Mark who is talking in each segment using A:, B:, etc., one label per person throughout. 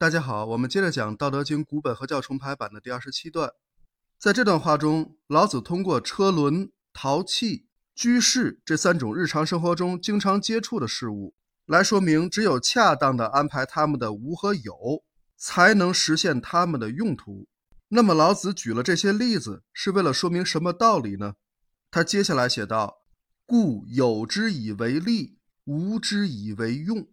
A: 大家好，我们接着讲《道德经》古本合教重排版的第二十七段。在这段话中，老子通过车轮、陶器、居室这三种日常生活中经常接触的事物，来说明只有恰当的安排他们的无和有，才能实现他们的用途。那么，老子举了这些例子，是为了说明什么道理呢？他接下来写道：“故有之以为利，无之以为用。”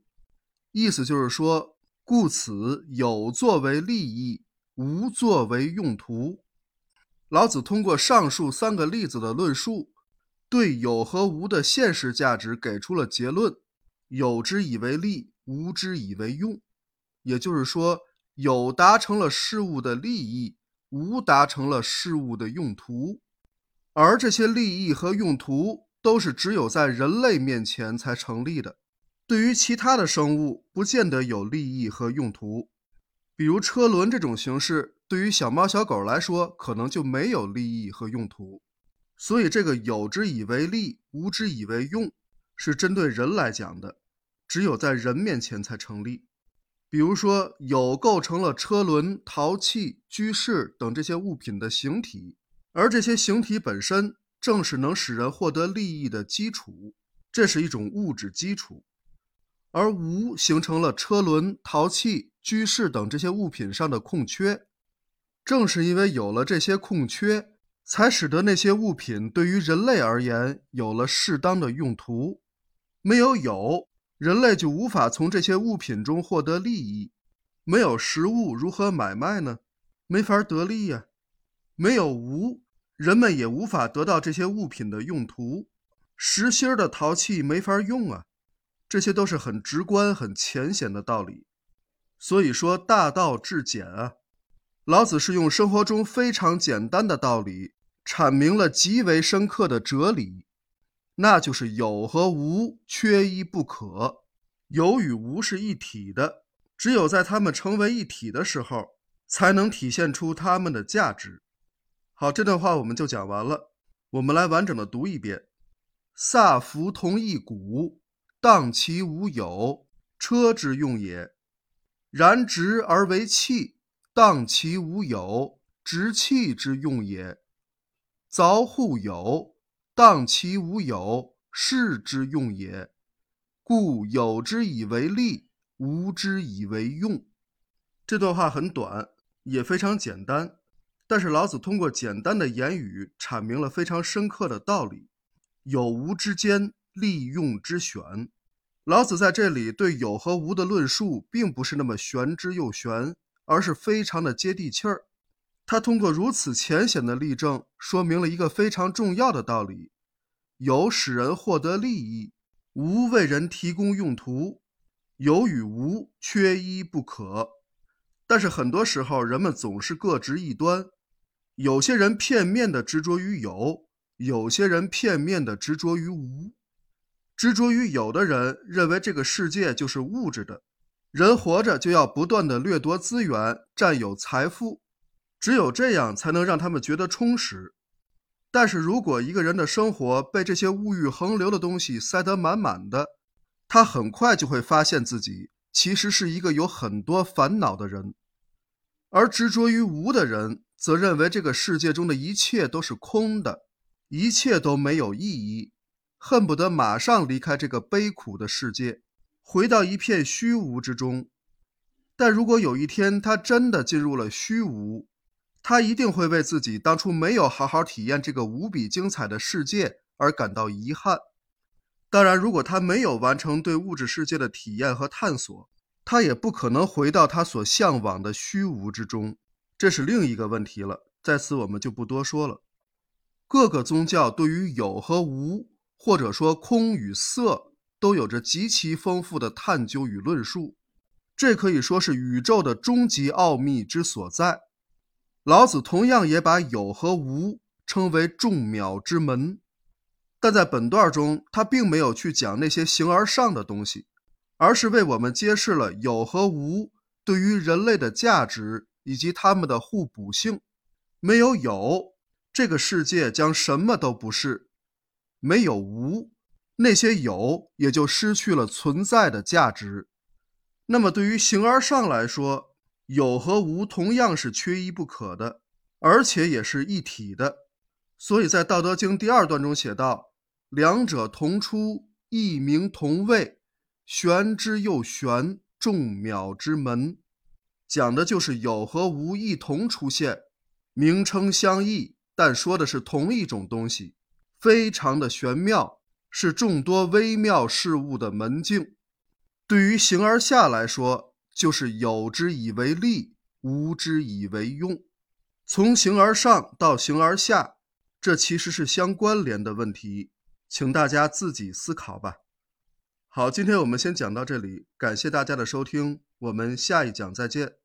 A: 意思就是说。故此有作为利益，无作为用途。老子通过上述三个例子的论述，对有和无的现实价值给出了结论：有之以为利，无之以为用。也就是说，有达成了事物的利益，无达成了事物的用途。而这些利益和用途都是只有在人类面前才成立的。对于其他的生物，不见得有利益和用途。比如车轮这种形式，对于小猫小狗来说，可能就没有利益和用途。所以，这个有之以为利，无之以为用，是针对人来讲的，只有在人面前才成立。比如说，有构成了车轮、陶器、居室等这些物品的形体，而这些形体本身正是能使人获得利益的基础，这是一种物质基础。而无形成了车轮、陶器、居室等这些物品上的空缺，正是因为有了这些空缺，才使得那些物品对于人类而言有了适当的用途。没有有，人类就无法从这些物品中获得利益。没有实物，如何买卖呢？没法得利呀。没有无，人们也无法得到这些物品的用途。实心的陶器没法用啊。这些都是很直观、很浅显的道理，所以说大道至简啊。老子是用生活中非常简单的道理，阐明了极为深刻的哲理，那就是有和无缺一不可，有与无是一体的，只有在它们成为一体的时候，才能体现出它们的价值。好，这段话我们就讲完了，我们来完整的读一遍：萨福同一毂。荡其无有，车之用也；然直而为器，荡其无有，直器之用也；凿户有，荡其无有，室之用也。故有之以为利，无之以为用。这段话很短，也非常简单，但是老子通过简单的言语阐明了非常深刻的道理：有无之间，利用之选。老子在这里对有和无的论述，并不是那么玄之又玄，而是非常的接地气儿。他通过如此浅显的例证，说明了一个非常重要的道理：有使人获得利益，无为人提供用途，有与无缺一不可。但是很多时候，人们总是各执一端，有些人片面的执着于有，有些人片面的执着于无。执着于有的人认为这个世界就是物质的，人活着就要不断的掠夺资源，占有财富，只有这样才能让他们觉得充实。但是如果一个人的生活被这些物欲横流的东西塞得满满的，他很快就会发现自己其实是一个有很多烦恼的人。而执着于无的人，则认为这个世界中的一切都是空的，一切都没有意义。恨不得马上离开这个悲苦的世界，回到一片虚无之中。但如果有一天他真的进入了虚无，他一定会为自己当初没有好好体验这个无比精彩的世界而感到遗憾。当然，如果他没有完成对物质世界的体验和探索，他也不可能回到他所向往的虚无之中。这是另一个问题了，在此我们就不多说了。各个宗教对于有和无。或者说，空与色都有着极其丰富的探究与论述，这可以说是宇宙的终极奥秘之所在。老子同样也把有和无称为众渺之门，但在本段中，他并没有去讲那些形而上的东西，而是为我们揭示了有和无对于人类的价值以及它们的互补性。没有有，这个世界将什么都不是。没有无，那些有也就失去了存在的价值。那么，对于形而上来说，有和无同样是缺一不可的，而且也是一体的。所以在《道德经》第二段中写道：“两者同出，异名同谓，玄之又玄，众渺之门。”讲的就是有和无一同出现，名称相异，但说的是同一种东西，非常的玄妙，是众多微妙事物的门径。对于形而下来说，就是有之以为利，无之以为用。从形而上到形而下，这其实是相关联的问题，请大家自己思考吧。好，今天我们先讲到这里，感谢大家的收听，我们下一讲再见。